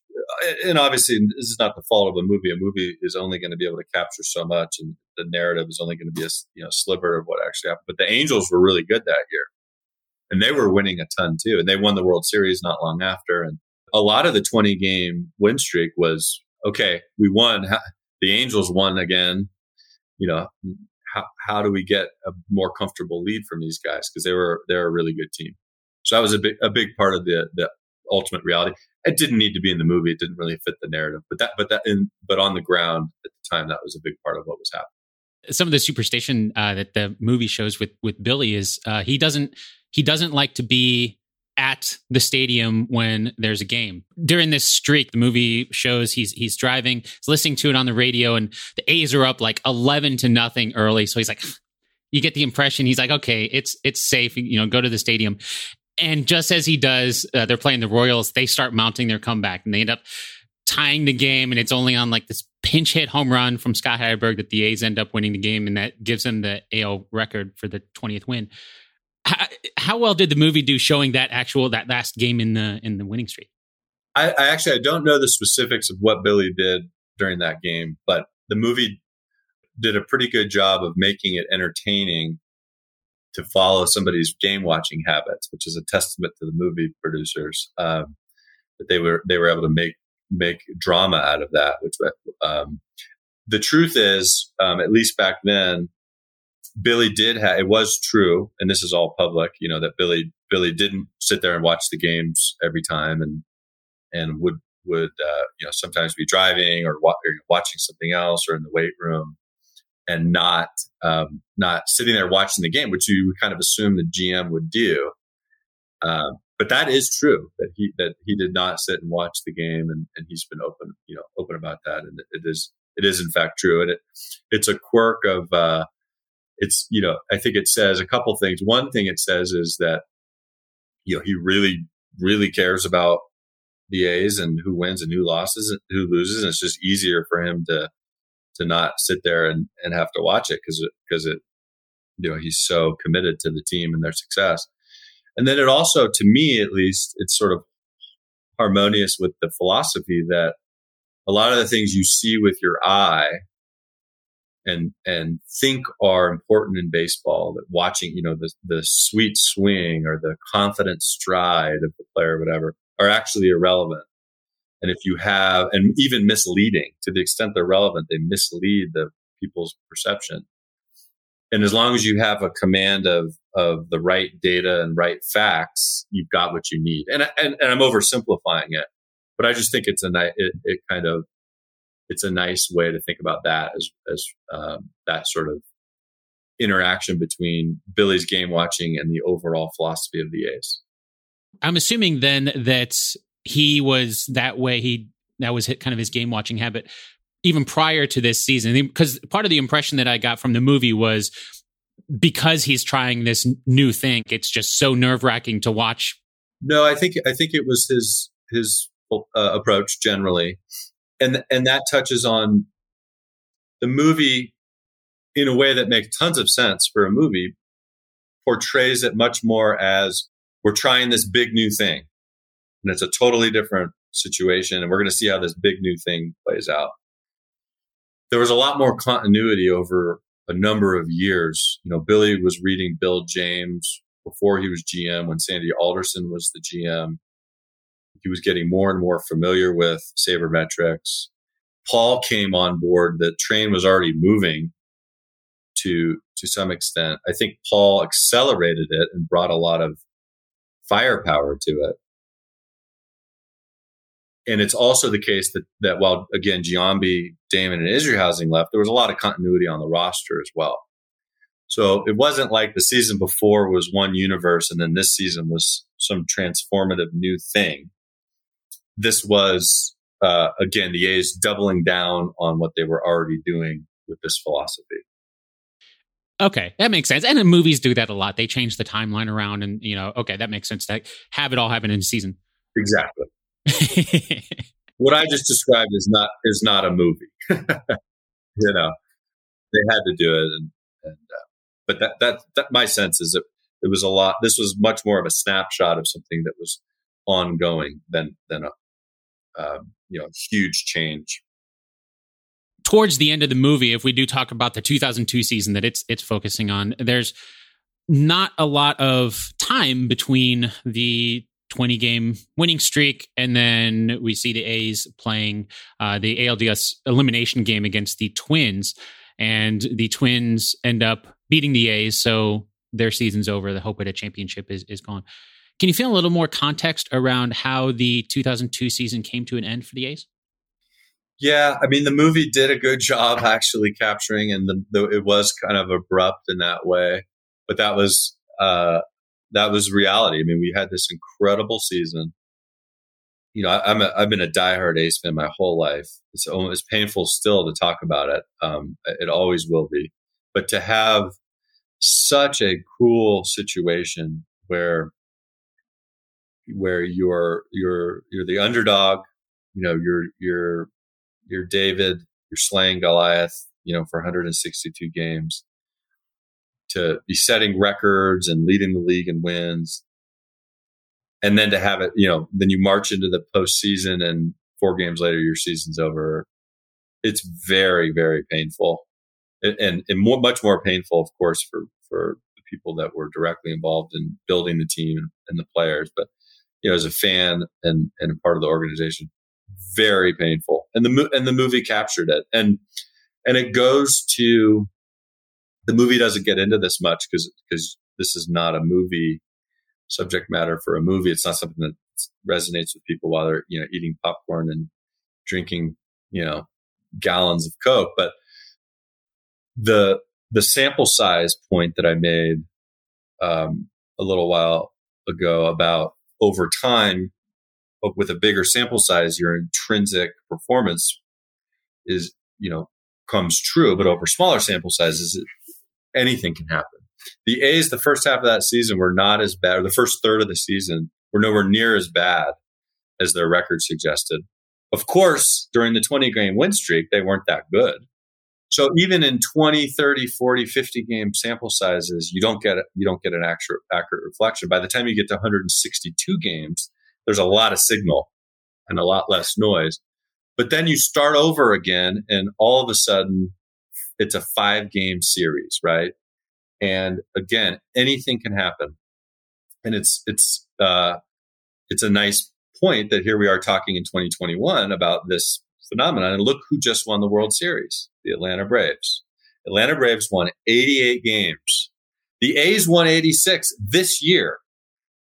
and obviously this is not the fault of a movie. A movie is only going to be able to capture so much, and the narrative is only going to be a you know sliver of what actually happened. But the Angels were really good that year, and they were winning a ton too, and they won the World Series not long after. And a lot of the twenty game win streak was okay. We won the Angels won again. You know, how, how do we get a more comfortable lead from these guys? Because they were they're a really good team. So that was a big a big part of the the ultimate reality. It didn't need to be in the movie. It didn't really fit the narrative, but that but that in but on the ground at the time, that was a big part of what was happening. Some of the superstition uh, that the movie shows with with Billy is uh, he doesn't he doesn't like to be at the stadium when there's a game. During this streak, the movie shows he's he's driving, he's listening to it on the radio, and the A's are up like eleven to nothing early. So he's like, you get the impression he's like, okay, it's it's safe. You know, go to the stadium. And just as he does, uh, they're playing the Royals. They start mounting their comeback, and they end up tying the game. And it's only on like this pinch hit home run from Scott Hatteberg that the A's end up winning the game, and that gives them the AL record for the twentieth win how, how, well did the movie do showing that actual that last game in the in the winning streak? I, I actually I don't know the specifics of what Billy did during that game, but the movie did a pretty good job of making it entertaining to follow somebody's game watching habits, which is a testament to the movie producers um, that they were they were able to make make drama out of that. Which um, the truth is, um, at least back then, Billy did have, it was true, and this is all public, you know, that Billy, Billy didn't sit there and watch the games every time and, and would, would, uh, you know, sometimes be driving or, wa- or, watching something else or in the weight room and not, um, not sitting there watching the game, which you kind of assume the GM would do. Uh, but that is true that he, that he did not sit and watch the game and, and he's been open, you know, open about that. And it is, it is in fact true. And it, it's a quirk of, uh, it's you know i think it says a couple things one thing it says is that you know he really really cares about the a's and who wins and who loses and who loses and it's just easier for him to to not sit there and, and have to watch it because it because it you know he's so committed to the team and their success. And then it also to me at least it's sort of harmonious with the philosophy that a lot of the things you see with your eye and and think are important in baseball that watching you know the the sweet swing or the confident stride of the player or whatever are actually irrelevant and if you have and even misleading to the extent they're relevant they mislead the people's perception and as long as you have a command of of the right data and right facts you've got what you need and and, and i'm oversimplifying it but i just think it's a it, it kind of it's a nice way to think about that as as um, that sort of interaction between Billy's game watching and the overall philosophy of the A's. I'm assuming then that he was that way. He that was kind of his game watching habit even prior to this season. Because part of the impression that I got from the movie was because he's trying this new thing, it's just so nerve wracking to watch. No, I think I think it was his his uh, approach generally, and and that touches on the movie in a way that makes tons of sense for a movie. Portrays it much more as we're trying this big new thing, and it's a totally different situation, and we're going to see how this big new thing plays out. There was a lot more continuity over a number of years. You know, Billy was reading Bill James before he was GM when Sandy Alderson was the GM. He was getting more and more familiar with sabermetrics. Paul came on board. The train was already moving to to some extent. I think Paul accelerated it and brought a lot of firepower to it. And it's also the case that that while again Giambi, Damon, and Isringhausen left, there was a lot of continuity on the roster as well. So it wasn't like the season before was one universe and then this season was some transformative new thing. This was uh, again the A's doubling down on what they were already doing with this philosophy. Okay, that makes sense. And the movies do that a lot. They change the timeline around, and you know, okay, that makes sense to have it all happen in season. Exactly. what I just described is not is not a movie. you know, they had to do it, and, and uh, but that, that that my sense is that it was a lot. This was much more of a snapshot of something that was ongoing than than a um, you know huge change. Towards the end of the movie, if we do talk about the 2002 season that it's it's focusing on, there's not a lot of time between the 20 game winning streak. And then we see the A's playing uh, the ALDS elimination game against the Twins. And the Twins end up beating the A's. So their season's over. The hope at a championship is, is gone. Can you feel a little more context around how the 2002 season came to an end for the A's? Yeah, I mean the movie did a good job actually capturing, and the, the, it was kind of abrupt in that way. But that was uh, that was reality. I mean, we had this incredible season. You know, I, am a, I've been a diehard Ace fan my whole life. It's almost painful still to talk about it. Um, it always will be, but to have such a cool situation where where you're you're you're the underdog, you know, you're you're you're David, you're slaying Goliath, you know, for 162 games to be setting records and leading the league in wins. And then to have it, you know, then you march into the postseason and four games later, your season's over. It's very, very painful and, and much more painful, of course, for, for the people that were directly involved in building the team and, and the players. But, you know, as a fan and, and a part of the organization, very painful. And the, and the movie captured it. And, and it goes to the movie doesn't get into this much because because this is not a movie subject matter for a movie. It's not something that resonates with people while they're you know eating popcorn and drinking you know gallons of coke. But the the sample size point that I made um, a little while ago about over time with a bigger sample size, your intrinsic performance is you know comes true, but over smaller sample sizes, anything can happen. The A's, the first half of that season were not as bad, or the first third of the season were nowhere near as bad as their record suggested. Of course, during the 20 game win streak, they weren't that good. So even in 20, 30, 40, 50 game sample sizes, you don't get you don't get an accurate accurate reflection. By the time you get to 162 games, there's a lot of signal and a lot less noise. But then you start over again and all of a sudden it's a five game series, right? And again, anything can happen. And it's, it's, uh, it's a nice point that here we are talking in 2021 about this phenomenon. And look who just won the World Series, the Atlanta Braves. Atlanta Braves won 88 games. The A's won 86 this year.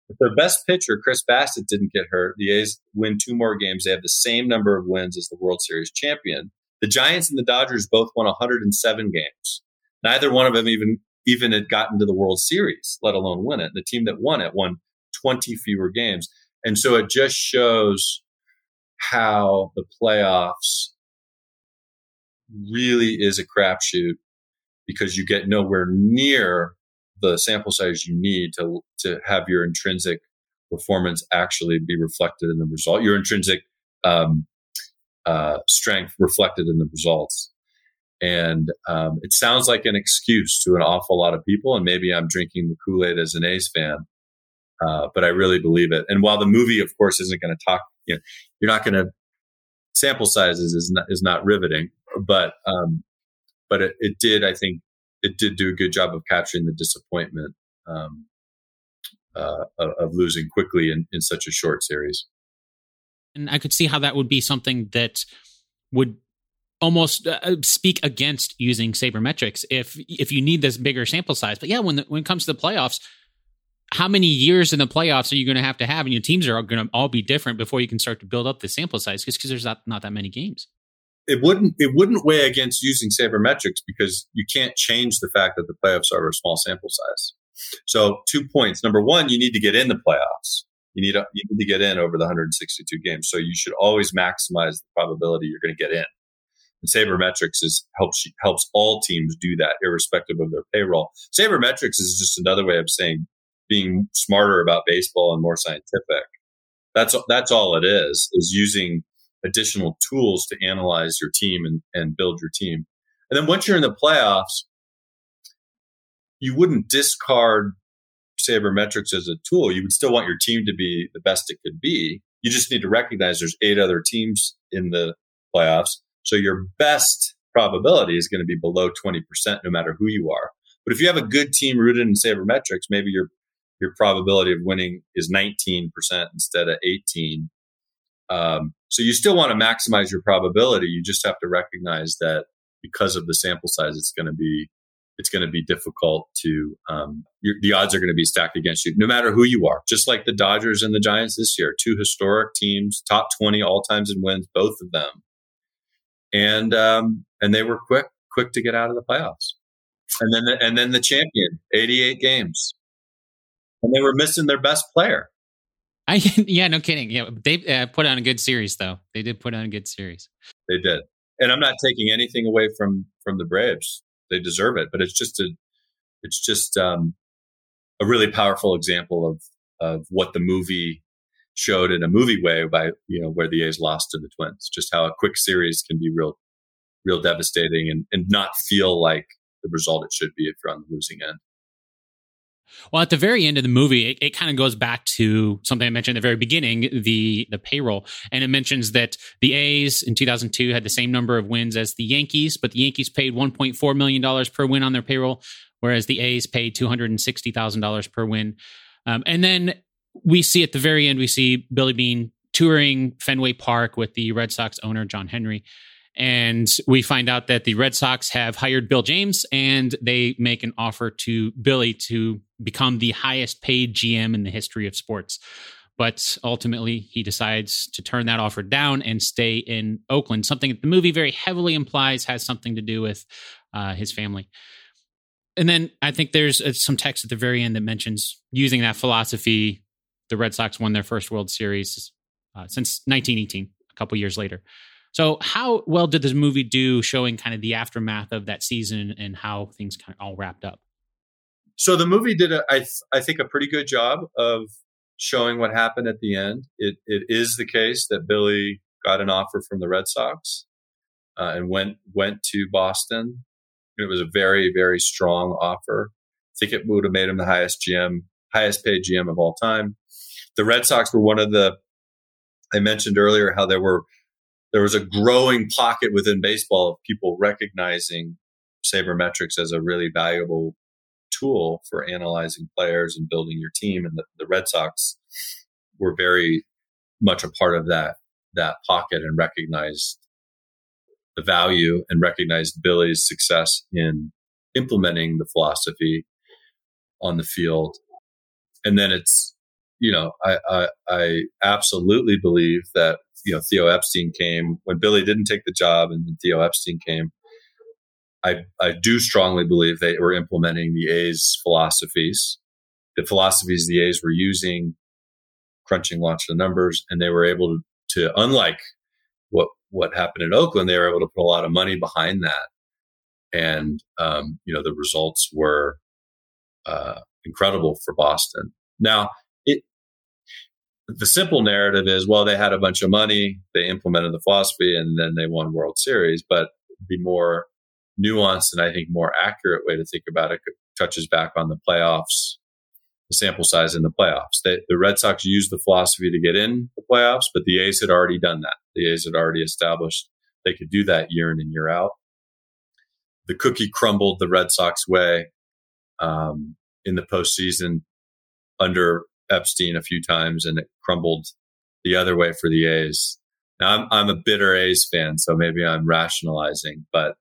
If their best pitcher, Chris Bassitt, didn't get hurt, the A's win two more games. They have the same number of wins as the World Series champion. The Giants and the Dodgers both won 107 games. Neither one of them even even had gotten to the World Series, let alone win it. The team that won it won 20 fewer games. And so it just shows how the playoffs really is a crapshoot because you get nowhere near the sample size you need to to have your intrinsic performance actually be reflected in the result. Your intrinsic um, uh, strength reflected in the results. And um, it sounds like an excuse to an awful lot of people. And maybe I'm drinking the Kool Aid as an A's fan, uh, but I really believe it. And while the movie, of course, isn't going to talk, you know, you're not going to sample sizes is not, is not riveting, but um, but it, it did, I think, it did do a good job of capturing the disappointment um, uh, of, losing quickly in, in such a short series. And I could see how that would be something that would almost uh, uh, speak against using sabermetrics if if you need this bigger sample size. But yeah, when the, when it comes to the playoffs, how many years in the playoffs are you going to have to have, and your teams are going to all be different before you can start to build up the sample size because there's not not that many games. It wouldn't it wouldn't weigh against using sabermetrics because you can't change the fact that the playoffs are a small sample size. So two points. Number one, you need to get in the playoffs. You need, you need to get in over the 162 games. So you should always maximize the probability you're going to get in. And sabermetrics is helps helps all teams do that, irrespective of their payroll. Sabermetrics is just another way of saying being smarter about baseball and more scientific. That's that's all it is. Is using additional tools to analyze your team and, and build your team. And then once you're in the playoffs, you wouldn't discard sabermetrics as a tool. You would still want your team to be the best it could be. You just need to recognize there's eight other teams in the playoffs. So your best probability is going to be below 20% no matter who you are. But if you have a good team rooted in sabermetrics, maybe your your probability of winning is 19% instead of 18. Um, so you still want to maximize your probability. You just have to recognize that because of the sample size, it's going to be it's going to be difficult to um, the odds are going to be stacked against you no matter who you are. Just like the dodgers and the giants this year two historic teams top 20 all times in wins both of them. And um, and they were quick quick to get out of the playoffs. And then the, and then the champion 88 games. And they were missing their best player. I, yeah, no kidding. Yeah, they uh, put on a good series, though. They did put on a good series. They did, and I'm not taking anything away from from the Braves they deserve it. But it's just a, it's just um, a really powerful example of of what the movie showed in a movie way by you know where the A's lost to the Twins. Just how a quick series can be real, real devastating and and not feel like the result it should be if you're on the losing end. Well, at the very end of the movie, it, it kind of goes back to something I mentioned at the very beginning, the the payroll, and it mentions that the A's in 2002 had the same number of wins as the Yankees, but the Yankees paid 1.4 million dollars per win on their payroll, whereas the A's paid 260 thousand dollars per win. Um, and then we see at the very end, we see Billy Beane touring Fenway Park with the Red Sox owner John Henry. And we find out that the Red Sox have hired Bill James and they make an offer to Billy to become the highest paid GM in the history of sports. But ultimately, he decides to turn that offer down and stay in Oakland, something that the movie very heavily implies has something to do with uh, his family. And then I think there's uh, some text at the very end that mentions using that philosophy. The Red Sox won their first World Series uh, since 1918, a couple years later. So, how well did this movie do showing kind of the aftermath of that season and how things kind of all wrapped up? So, the movie did, a, I, th- I think, a pretty good job of showing what happened at the end. It, it is the case that Billy got an offer from the Red Sox uh, and went went to Boston. It was a very very strong offer. I think it would have made him the highest GM, highest paid GM of all time. The Red Sox were one of the. I mentioned earlier how there were there was a growing pocket within baseball of people recognizing sabermetrics as a really valuable tool for analyzing players and building your team. And the, the Red Sox were very much a part of that that pocket and recognized the value and recognized Billy's success in implementing the philosophy on the field. And then it's you know, I, I, I absolutely believe that you know Theo Epstein came when Billy didn't take the job, and Theo Epstein came. I I do strongly believe they were implementing the A's philosophies, the philosophies the A's were using, crunching lots of numbers, and they were able to, to unlike what what happened in Oakland, they were able to put a lot of money behind that, and um, you know the results were uh, incredible for Boston. Now, the simple narrative is well, they had a bunch of money, they implemented the philosophy, and then they won World Series. But the more nuanced and I think more accurate way to think about it touches back on the playoffs, the sample size in the playoffs. They, the Red Sox used the philosophy to get in the playoffs, but the A's had already done that. The A's had already established they could do that year in and year out. The cookie crumbled the Red Sox way um, in the postseason under Epstein a few times, and it crumbled the other way for the A's. Now I'm I'm a bitter A's fan, so maybe I'm rationalizing, but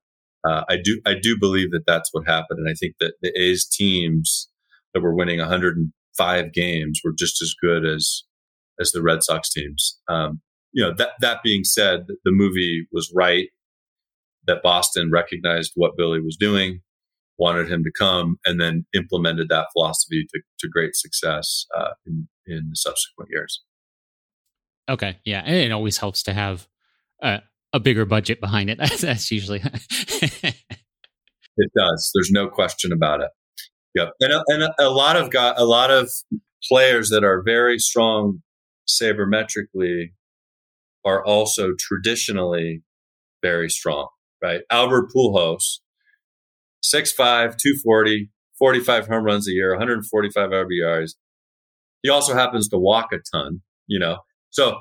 uh, I do I do believe that that's what happened, and I think that the A's teams that were winning 105 games were just as good as as the Red Sox teams. Um, you know that that being said, the movie was right that Boston recognized what Billy was doing, wanted him to come, and then implemented that philosophy to, to great success uh, in in the subsequent years. Okay, yeah, and it always helps to have a, a bigger budget behind it. That's usually it does. There's no question about it. Yep, and a, and a lot of got a lot of players that are very strong sabermetrically are also traditionally very strong, right? Albert Pujols, 6'5", 240, 45 home runs a year, 145 RBIs. He also happens to walk a ton, you know. So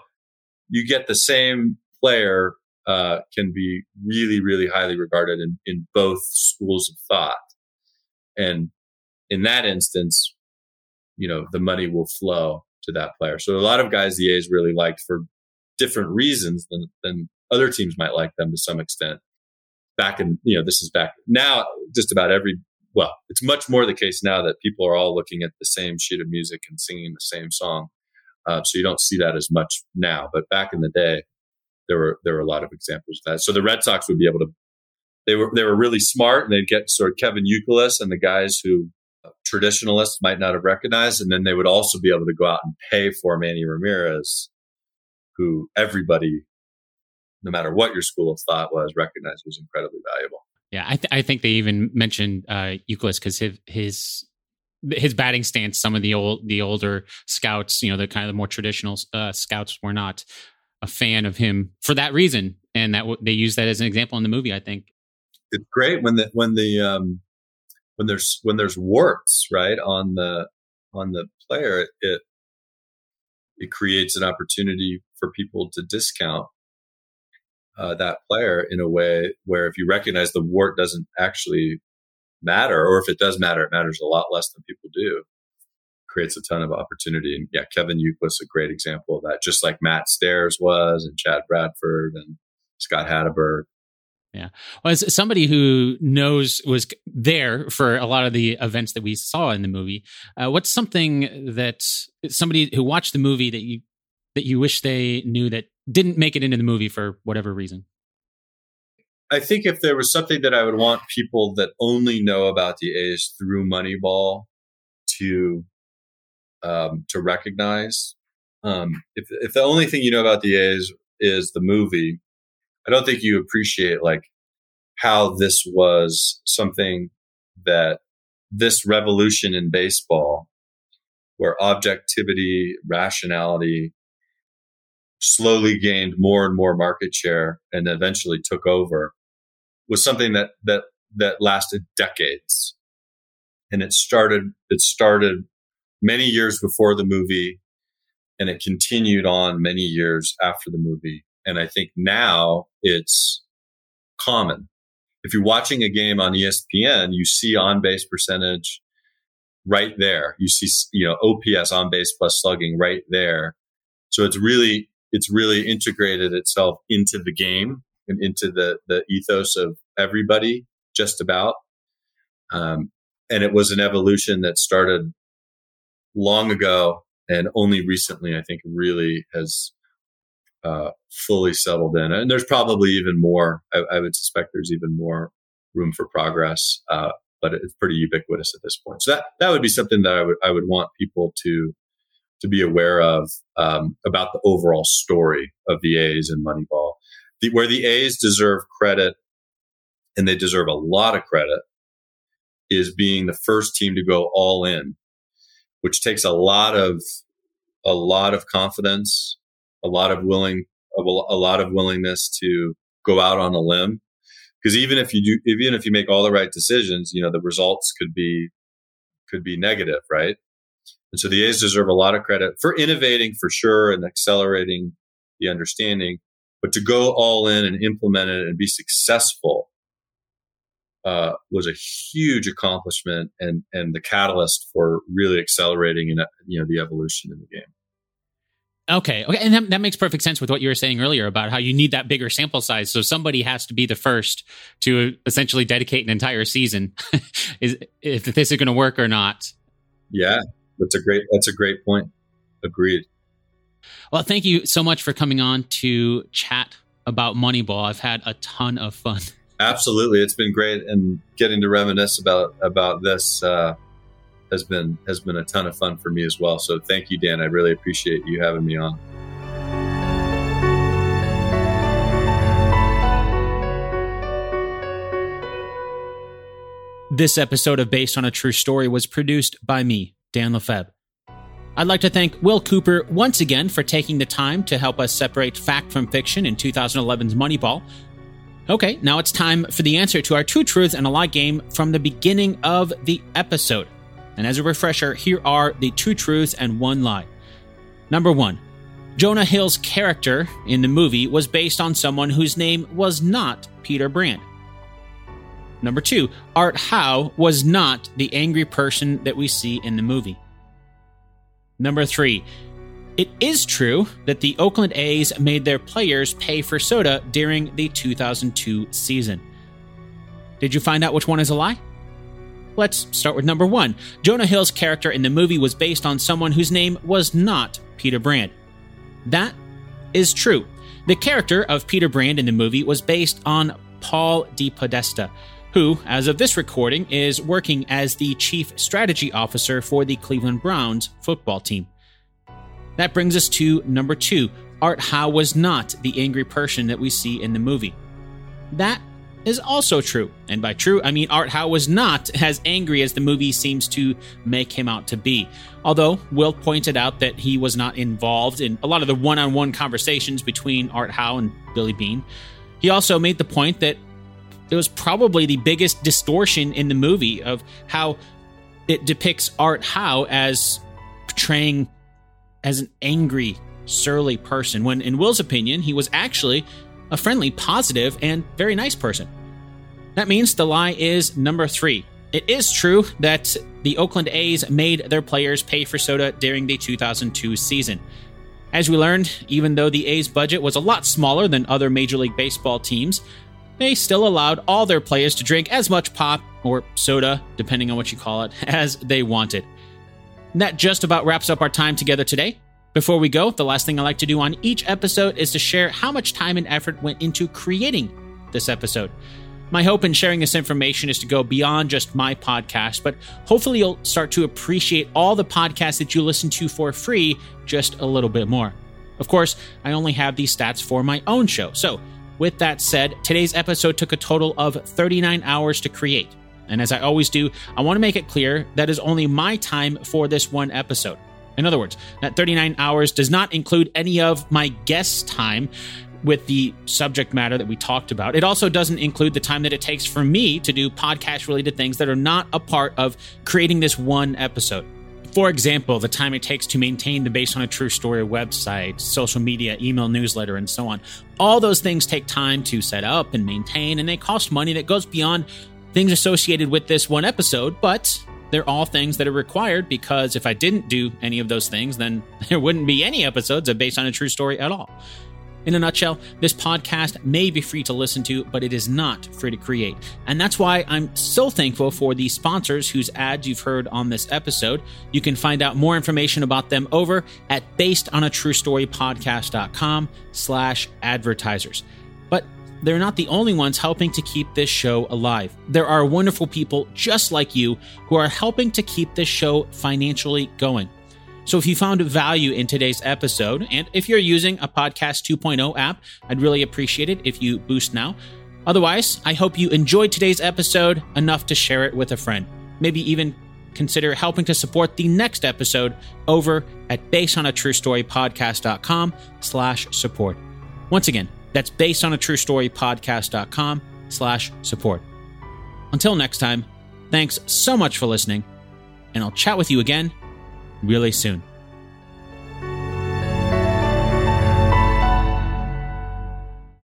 you get the same player uh, can be really, really highly regarded in, in both schools of thought. And in that instance, you know, the money will flow to that player. So a lot of guys the A's really liked for different reasons than, than other teams might like them to some extent. Back in, you know, this is back now, just about every, well, it's much more the case now that people are all looking at the same sheet of music and singing the same song. Uh, so you don't see that as much now. But back in the day, there were there were a lot of examples of that. So the Red Sox would be able to, they were they were really smart, and they'd get sort of Kevin Youkilis and the guys who uh, traditionalists might not have recognized, and then they would also be able to go out and pay for Manny Ramirez who everybody, no matter what your school of thought was, recognized was incredibly valuable. Yeah, I, th- I think they even mentioned uh, Youkilis because his, his his batting stance. Some of the old the older scouts, you know, the kind of the more traditional uh, scouts, were not a fan of him for that reason, and that w- they use that as an example in the movie. I think it's great when the when the um, when there's when there's warts right on the on the player. It it creates an opportunity for people to discount uh, that player in a way where if you recognize the wart doesn't actually matter, or if it does matter, it matters a lot less than people do. Creates a ton of opportunity. And yeah, Kevin Youkilis a great example of that, just like Matt Stairs was, and Chad Bradford, and Scott Hatteberg. Yeah. Well, as somebody who knows was there for a lot of the events that we saw in the movie, uh, what's something that somebody who watched the movie that you that you wish they knew that didn't make it into the movie for whatever reason? I think if there was something that I would want people that only know about the A's through Moneyball to um, to recognize, um, if if the only thing you know about the A's is the movie, I don't think you appreciate like how this was something that this revolution in baseball, where objectivity, rationality, slowly gained more and more market share and eventually took over was something that that that lasted decades. And it started it started many years before the movie and it continued on many years after the movie. And i think now it's common. If you're watching a game on espn you see on base percentage right there. You see you know ops on base plus slugging right there. So it's really it's really integrated itself into the game and into the the ethos of everybody just about um, and it was an evolution that started long ago and only recently, I think, really has uh, fully settled in. And there's probably even more. I, I, would suspect there's even more room for progress, uh, but it's pretty ubiquitous at this point. So that that would be something that I would I would want people to to be aware of um, about the overall story of the A's and Moneyball. The, where the A's deserve credit, and they deserve a lot of credit, is being the first team to go all in, which takes a lot of a lot of confidence, a lot of willing, a, a lot of willingness to go out on a limb. Because even if you do, even if you make all the right decisions, you know the results could be could be negative, right? And so the A's deserve a lot of credit for innovating for sure and accelerating the understanding, but to go all in and implement it and be successful uh, was a huge accomplishment and and the catalyst for really accelerating and you know the evolution in the game. Okay, okay, and that, that makes perfect sense with what you were saying earlier about how you need that bigger sample size. So somebody has to be the first to essentially dedicate an entire season, is if this is going to work or not. Yeah, that's a great that's a great point. Agreed. Well, thank you so much for coming on to chat about Moneyball. I've had a ton of fun. Absolutely, it's been great, and getting to reminisce about about this uh, has been has been a ton of fun for me as well. So thank you, Dan. I really appreciate you having me on. This episode of Based on a True Story was produced by me, Dan Lefebvre. I'd like to thank Will Cooper once again for taking the time to help us separate fact from fiction in 2011's Moneyball. Okay, now it's time for the answer to our two truths and a lie game from the beginning of the episode. And as a refresher, here are the two truths and one lie. Number one, Jonah Hill's character in the movie was based on someone whose name was not Peter Brand. Number two, Art Howe was not the angry person that we see in the movie. Number three, it is true that the Oakland A's made their players pay for soda during the 2002 season. Did you find out which one is a lie? Let's start with number one. Jonah Hill's character in the movie was based on someone whose name was not Peter Brand. That is true. The character of Peter Brand in the movie was based on Paul DePodesta, who, as of this recording, is working as the chief strategy officer for the Cleveland Browns football team. That brings us to number two. Art Howe was not the angry person that we see in the movie. That is also true. And by true, I mean Art Howe was not as angry as the movie seems to make him out to be. Although Will pointed out that he was not involved in a lot of the one on one conversations between Art Howe and Billy Beane. He also made the point that it was probably the biggest distortion in the movie of how it depicts Art Howe as portraying as an angry, surly person, when in Will's opinion, he was actually a friendly, positive, and very nice person. That means the lie is number three. It is true that the Oakland A's made their players pay for soda during the 2002 season. As we learned, even though the A's budget was a lot smaller than other Major League Baseball teams, they still allowed all their players to drink as much pop, or soda, depending on what you call it, as they wanted. And that just about wraps up our time together today. Before we go, the last thing I like to do on each episode is to share how much time and effort went into creating this episode. My hope in sharing this information is to go beyond just my podcast, but hopefully you'll start to appreciate all the podcasts that you listen to for free just a little bit more. Of course, I only have these stats for my own show, so with that said, today's episode took a total of 39 hours to create. And as I always do, I want to make it clear that is only my time for this one episode. In other words, that 39 hours does not include any of my guest time with the subject matter that we talked about. It also doesn't include the time that it takes for me to do podcast related things that are not a part of creating this one episode. For example, the time it takes to maintain the Based on a True Story website, social media, email newsletter, and so on. All those things take time to set up and maintain, and they cost money that goes beyond things associated with this one episode, but they're all things that are required because if I didn't do any of those things, then there wouldn't be any episodes of Based on a True Story at all. In a nutshell, this podcast may be free to listen to, but it is not free to create. And that's why I'm so thankful for the sponsors whose ads you've heard on this episode. You can find out more information about them over at basedonatruestorypodcast.com slash advertisers. But they're not the only ones helping to keep this show alive. There are wonderful people just like you who are helping to keep this show financially going. So if you found value in today's episode, and if you're using a Podcast 2.0 app, I'd really appreciate it if you boost now. Otherwise, I hope you enjoyed today's episode enough to share it with a friend. Maybe even consider helping to support the next episode over at basedonatruestorypodcast.com slash support. Once again, that's basedonatruestorypodcast.com slash support. Until next time, thanks so much for listening, and I'll chat with you again really soon.